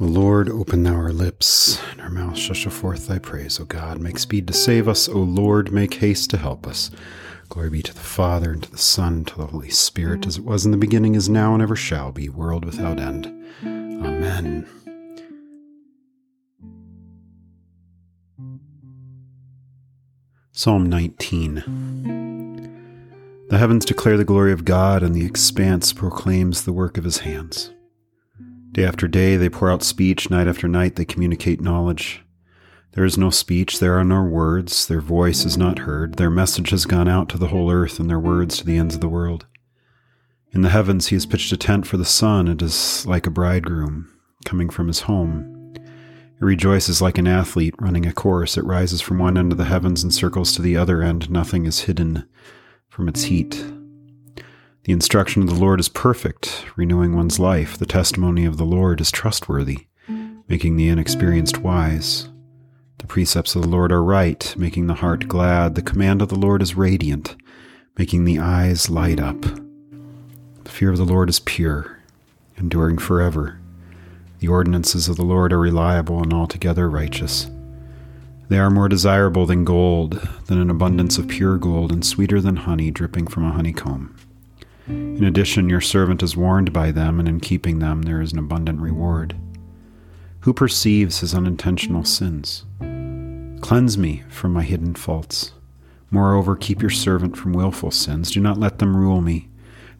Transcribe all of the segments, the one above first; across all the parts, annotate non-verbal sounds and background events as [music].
O Lord, open thou our lips, and our mouth shall show forth thy praise, O God. Make speed to save us, O Lord, make haste to help us. Glory be to the Father, and to the Son, and to the Holy Spirit, as it was in the beginning, is now, and ever shall be, world without end. Amen. Psalm 19 The heavens declare the glory of God, and the expanse proclaims the work of his hands. Day after day they pour out speech, night after night they communicate knowledge. There is no speech, there are no words, their voice is not heard, their message has gone out to the whole earth, and their words to the ends of the world. In the heavens he has pitched a tent for the sun, it is like a bridegroom coming from his home. It rejoices like an athlete running a course, it rises from one end of the heavens and circles to the other end, nothing is hidden from its heat. The instruction of the Lord is perfect, renewing one's life. The testimony of the Lord is trustworthy, making the inexperienced wise. The precepts of the Lord are right, making the heart glad. The command of the Lord is radiant, making the eyes light up. The fear of the Lord is pure, enduring forever. The ordinances of the Lord are reliable and altogether righteous. They are more desirable than gold, than an abundance of pure gold, and sweeter than honey dripping from a honeycomb. In addition, your servant is warned by them, and in keeping them there is an abundant reward. Who perceives his unintentional sins? Cleanse me from my hidden faults. Moreover, keep your servant from wilful sins. Do not let them rule me.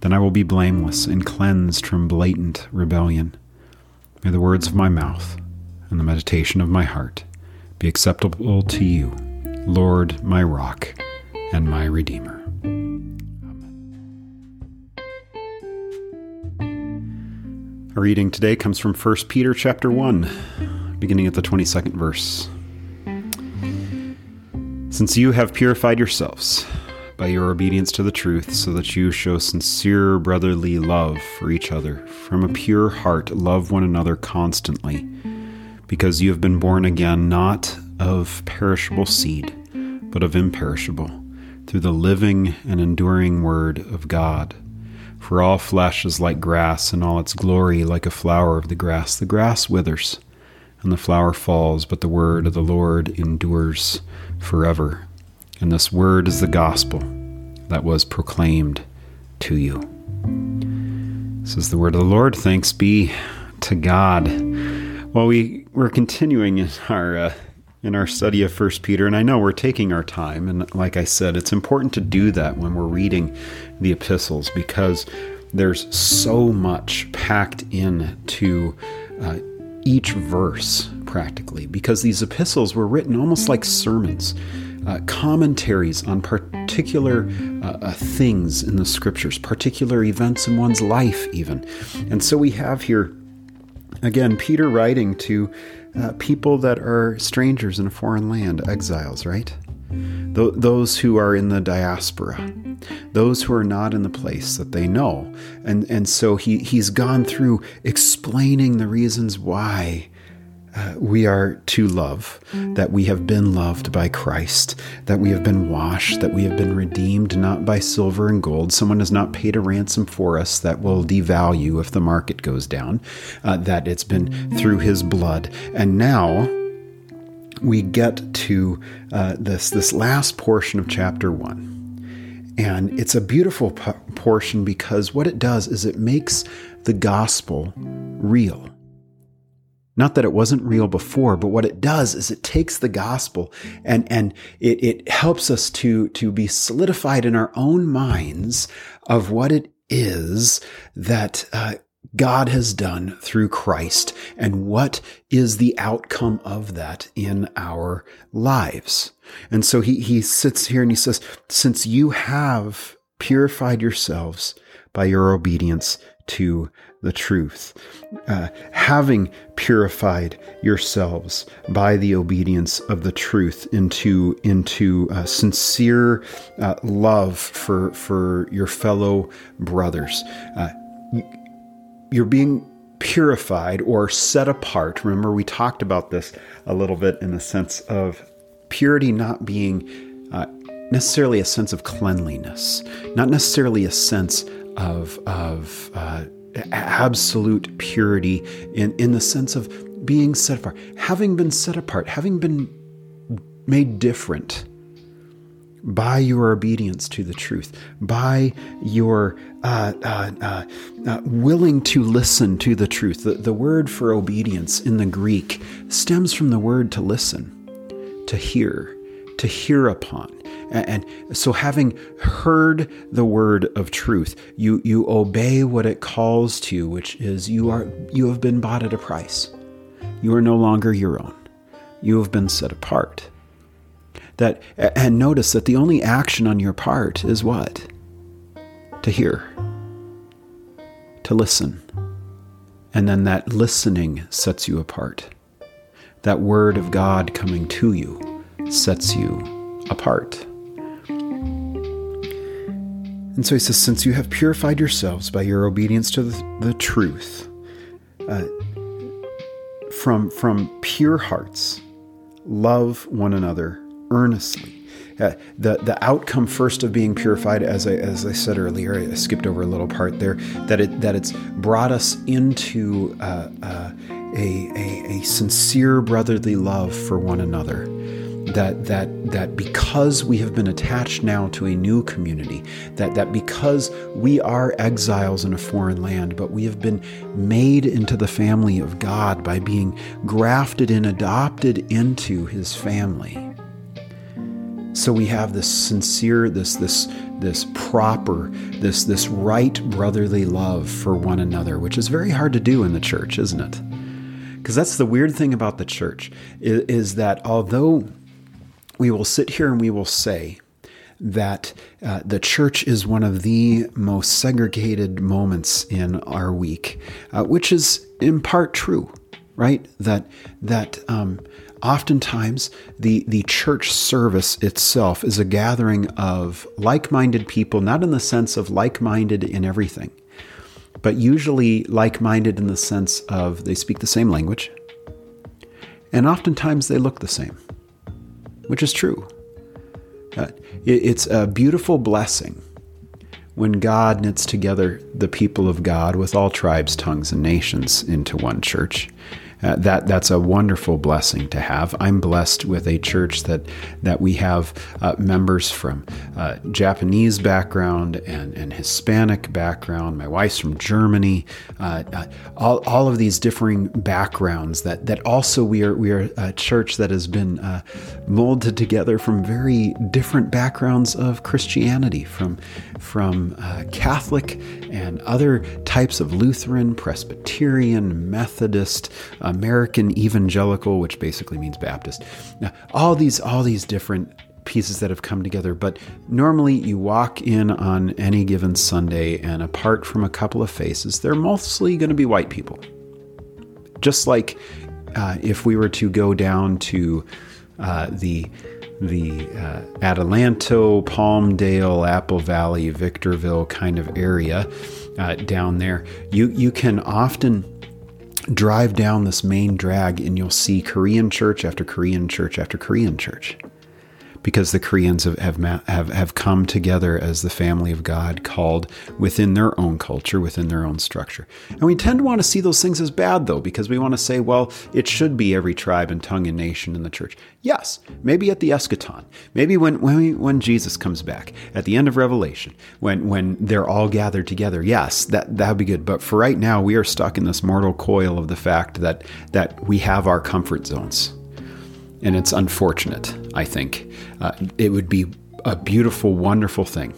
Then I will be blameless and cleansed from blatant rebellion. May the words of my mouth and the meditation of my heart be acceptable to you, Lord, my rock and my redeemer. Our reading today comes from 1 Peter chapter 1, beginning at the 22nd verse. Since you have purified yourselves by your obedience to the truth, so that you show sincere brotherly love for each other, from a pure heart love one another constantly, because you have been born again not of perishable seed, but of imperishable, through the living and enduring word of God. For all flesh is like grass, and all its glory like a flower of the grass. The grass withers, and the flower falls, but the word of the Lord endures forever. And this word is the gospel that was proclaimed to you. This is the word of the Lord. Thanks be to God. Well, we we're continuing in our uh, in our study of First Peter, and I know we're taking our time, and like I said, it's important to do that when we're reading the epistles because there's so much packed into uh, each verse practically because these epistles were written almost like sermons. Uh, commentaries on particular uh, uh, things in the scriptures, particular events in one's life, even. And so we have here, again, Peter writing to uh, people that are strangers in a foreign land, exiles, right? Th- those who are in the diaspora, those who are not in the place that they know. And, and so he, he's gone through explaining the reasons why uh, we are to love, that we have been loved by Christ, that we have been washed, that we have been redeemed not by silver and gold. Someone has not paid a ransom for us that will devalue if the market goes down, uh, that it's been through his blood. And now, we get to uh, this this last portion of chapter one, and it's a beautiful p- portion because what it does is it makes the gospel real. Not that it wasn't real before, but what it does is it takes the gospel and, and it, it helps us to, to be solidified in our own minds of what it is that uh, God has done through Christ and what is the outcome of that in our lives. And so he, he sits here and he says, since you have purified yourselves by your obedience to the truth, uh, having purified yourselves by the obedience of the truth into into uh, sincere uh, love for for your fellow brothers. Uh, you're being purified or set apart. Remember, we talked about this a little bit in the sense of purity not being uh, necessarily a sense of cleanliness, not necessarily a sense of of uh, absolute purity in, in the sense of being set apart, having been set apart, having been made different by your obedience to the truth, by your uh, uh, uh, uh, willing to listen to the truth. The, the word for obedience in the Greek stems from the word to listen, to hear, to hear upon. And so, having heard the word of truth, you, you obey what it calls to, you, which is you are you have been bought at a price. You are no longer your own. You have been set apart. That and notice that the only action on your part is what? To hear. To listen. And then that listening sets you apart. That word of God coming to you sets you apart. And so he says, Since you have purified yourselves by your obedience to the, the truth, uh, from, from pure hearts, love one another earnestly. Uh, the the outcome first of being purified, as I as I said earlier, I skipped over a little part there. That it that it's brought us into uh, uh, a, a a sincere brotherly love for one another that that that because we have been attached now to a new community that that because we are exiles in a foreign land but we have been made into the family of God by being grafted in adopted into his family. So we have this sincere this this this proper this this right brotherly love for one another which is very hard to do in the church isn't it? Because that's the weird thing about the church is, is that although we will sit here and we will say that uh, the church is one of the most segregated moments in our week, uh, which is in part true, right? That that um, oftentimes the the church service itself is a gathering of like-minded people, not in the sense of like-minded in everything, but usually like-minded in the sense of they speak the same language, and oftentimes they look the same which is true. Uh, it, it's a beautiful blessing when God knits together the people of God with all tribes, tongues, and nations into one church. Uh, that that's a wonderful blessing to have. I'm blessed with a church that that we have uh, members from uh, Japanese background and, and Hispanic background. My wife's from Germany. Uh, uh, all, all of these differing backgrounds. That that also we are we are a church that has been uh, molded together from very different backgrounds of Christianity, from from Catholic and other types of Lutheran, Presbyterian, Methodist. American evangelical, which basically means Baptist. Now, all these all these different pieces that have come together, but normally you walk in on any given Sunday and apart from a couple of faces, they're mostly going to be white people. Just like uh, if we were to go down to uh, the the uh, Adelanto, Palmdale, Apple Valley, Victorville kind of area uh, down there, you you can often drive down this main drag and you'll see Korean church after Korean church after Korean church because the Koreans have, have, have, have come together as the family of God called within their own culture, within their own structure. And we tend to want to see those things as bad, though, because we want to say, well, it should be every tribe and tongue and nation in the church. Yes, maybe at the eschaton, maybe when, when, we, when Jesus comes back, at the end of Revelation, when, when they're all gathered together, yes, that, that would be good. But for right now, we are stuck in this mortal coil of the fact that, that we have our comfort zones and it's unfortunate, I think. Uh, it would be a beautiful, wonderful thing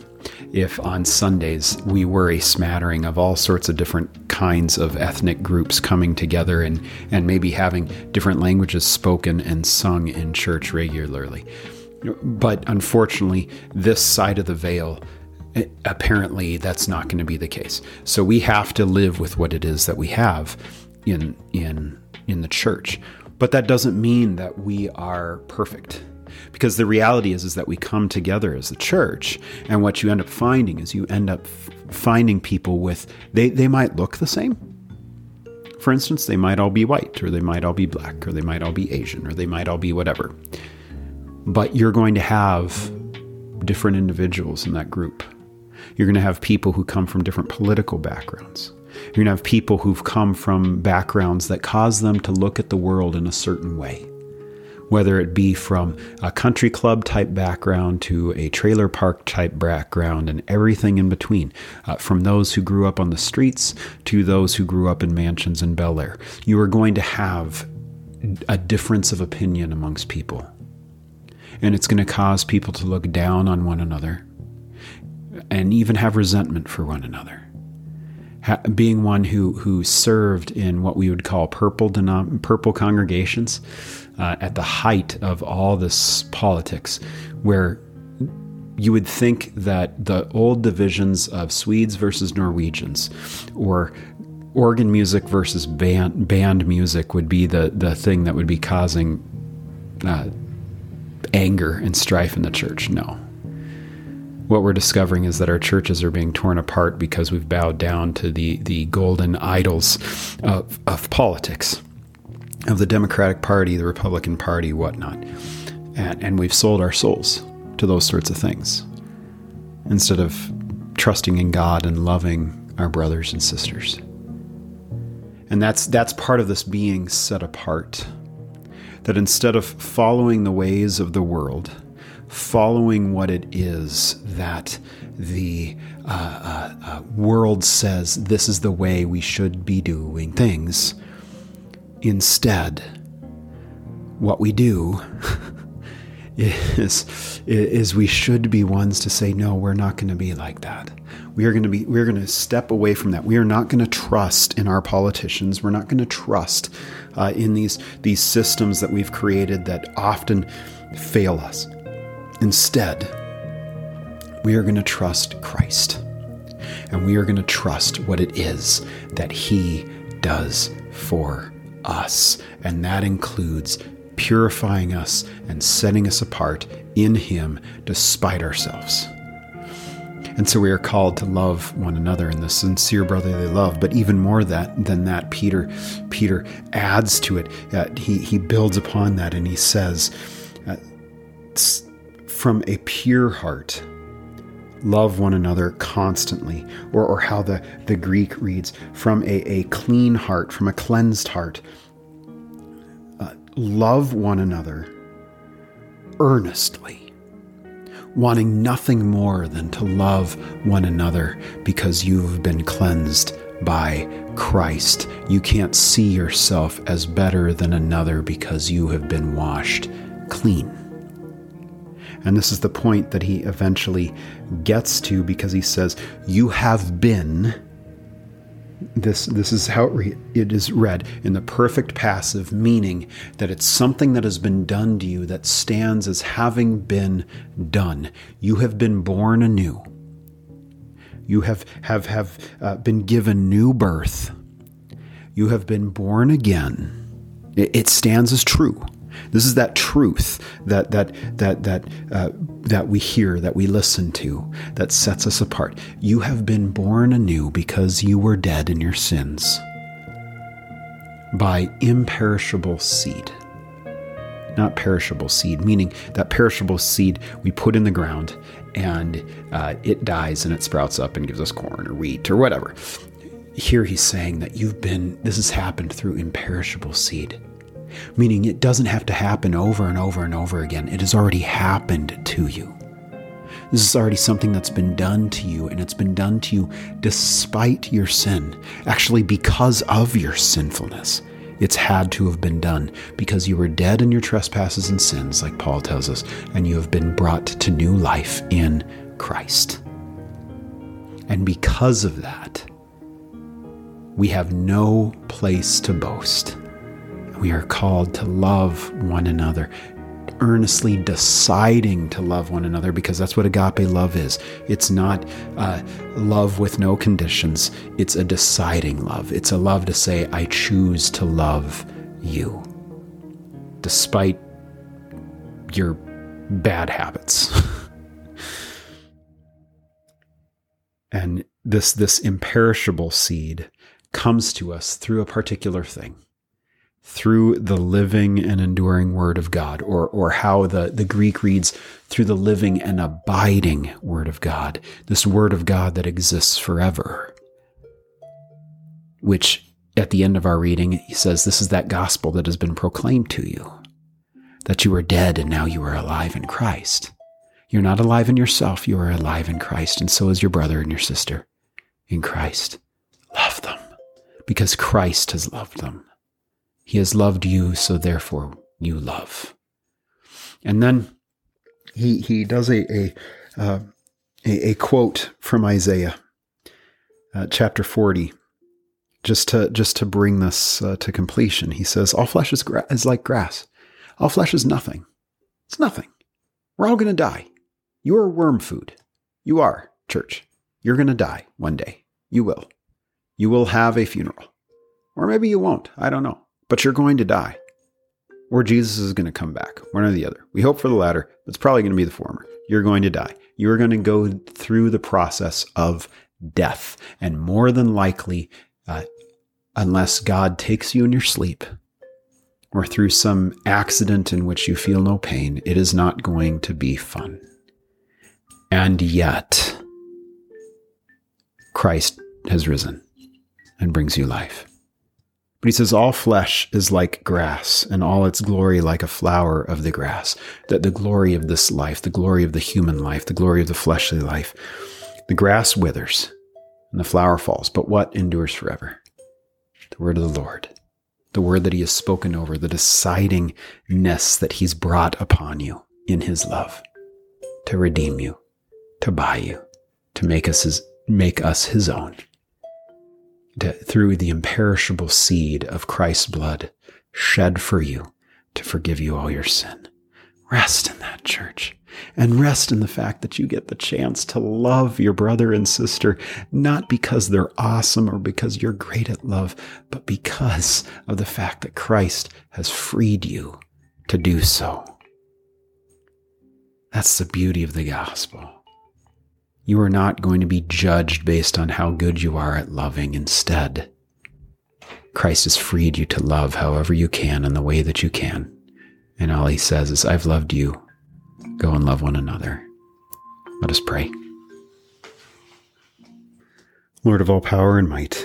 if on Sundays we were a smattering of all sorts of different kinds of ethnic groups coming together and, and maybe having different languages spoken and sung in church regularly. But unfortunately, this side of the veil apparently that's not going to be the case. So we have to live with what it is that we have in in in the church. But that doesn't mean that we are perfect. Because the reality is is that we come together as the church and what you end up finding is you end up f- finding people with they they might look the same. For instance, they might all be white or they might all be black or they might all be Asian or they might all be whatever. But you're going to have different individuals in that group you're going to have people who come from different political backgrounds. You're going to have people who've come from backgrounds that cause them to look at the world in a certain way. Whether it be from a country club type background to a trailer park type background and everything in between, uh, from those who grew up on the streets to those who grew up in mansions in Bel Air, you are going to have a difference of opinion amongst people. And it's going to cause people to look down on one another and even have resentment for one another. Ha- being one who, who served in what we would call purple, denom- purple congregations uh, at the height of all this politics, where you would think that the old divisions of Swedes versus Norwegians or organ music versus band, band music would be the, the thing that would be causing uh, anger and strife in the church. No what we're discovering is that our churches are being torn apart because we've bowed down to the, the golden idols of, of politics, of the Democratic Party, the Republican Party, whatnot. And, and we've sold our souls to those sorts of things instead of trusting in God and loving our brothers and sisters. And that's, that's part of this being set apart. That instead of following the ways of the world, following what it is that the uh, uh, uh, world says this is the way we should be doing things. Instead, what we do [laughs] is, is we should be ones to say, no, we're not going to be like that. We are going to be, we're going to step away from that. We are not going to trust in our politicians. We're not going to trust uh, in these, these systems that we've created that often fail us. Instead, we are going to trust Christ. And we are going to trust what it is that He does for us. And that includes purifying us and setting us apart in Him despite ourselves. And so we are called to love one another in the sincere brotherly love. But even more that than that, Peter Peter adds to it. Uh, he he builds upon that, and he says, uh, from a pure heart. Love one another constantly, or, or how the, the Greek reads, from a, a clean heart, from a cleansed heart. Uh, love one another earnestly, wanting nothing more than to love one another because you've been cleansed by Christ. You can't see yourself as better than another because you have been washed clean. And this is the point that he eventually gets to because he says, You have been. This, this is how it, re- it is read in the perfect passive, meaning that it's something that has been done to you that stands as having been done. You have been born anew. You have, have, have uh, been given new birth. You have been born again. It, it stands as true. This is that truth that that that that uh, that we hear, that we listen to, that sets us apart. You have been born anew because you were dead in your sins by imperishable seed. Not perishable seed, meaning that perishable seed we put in the ground and uh, it dies and it sprouts up and gives us corn or wheat or whatever. Here he's saying that you've been, this has happened through imperishable seed meaning it doesn't have to happen over and over and over again. It has already happened to you. This is already something that's been done to you, and it's been done to you despite your sin, actually, because of your sinfulness. It's had to have been done because you were dead in your trespasses and sins, like Paul tells us, and you have been brought to new life in Christ. And because of that, we have no place to boast we are called to love one another earnestly deciding to love one another because that's what agape love is. It's not uh, love with no conditions, it's a deciding love. It's a love to say, I choose to love you despite your bad habits. [laughs] and this this imperishable seed comes to us through a particular thing through the living and enduring word of God, or, or how the, the Greek reads through the living and abiding word of God, this word of God that exists forever. Which at the end of our reading, he says, This is that gospel that has been proclaimed to you, that you are dead and now you are alive in Christ. You're not alive in yourself, you are alive in Christ, and so is your brother and your sister in Christ. Love them because Christ has loved them. He has loved you, so therefore you love. And then he he does a a uh, a, a, quote from Isaiah, uh, chapter forty, just to just to bring this uh, to completion. He says, "All flesh is gra- is like grass. All flesh is nothing. It's nothing. We're all going to die. You are worm food. You are church. You're going to die one day. You will. You will have a funeral, or maybe you won't. I don't know but you're going to die. Or Jesus is going to come back, one or the other. We hope for the latter, but it's probably going to be the former. You're going to die. You're going to go through the process of death. And more than likely, uh, unless God takes you in your sleep or through some accident in which you feel no pain, it is not going to be fun. And yet, Christ has risen and brings you life. But he says, All flesh is like grass, and all its glory like a flower of the grass. That the glory of this life, the glory of the human life, the glory of the fleshly life, the grass withers and the flower falls, but what endures forever? The word of the Lord, the word that he has spoken over, the decidingness that he's brought upon you in his love to redeem you, to buy you, to make us his, make us his own to, through the imperishable seed of Christ's blood shed for you to forgive you all your sin. Rest in that church and rest in the fact that you get the chance to love your brother and sister, not because they're awesome or because you're great at love, but because of the fact that Christ has freed you to do so. That's the beauty of the gospel. You are not going to be judged based on how good you are at loving. Instead, Christ has freed you to love however you can in the way that you can. And all he says is, I've loved you. Go and love one another. Let us pray. Lord of all power and might,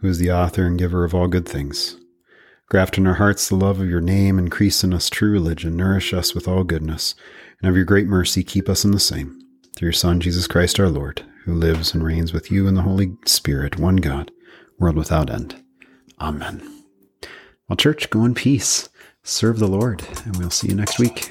who is the author and giver of all good things, graft in our hearts the love of your name, increase in us true religion, nourish us with all goodness, and of your great mercy keep us in the same through your Son, Jesus Christ our Lord, who lives and reigns with you in the Holy Spirit, one God, world without end. Amen. Well, church, go in peace, serve the Lord, and we'll see you next week.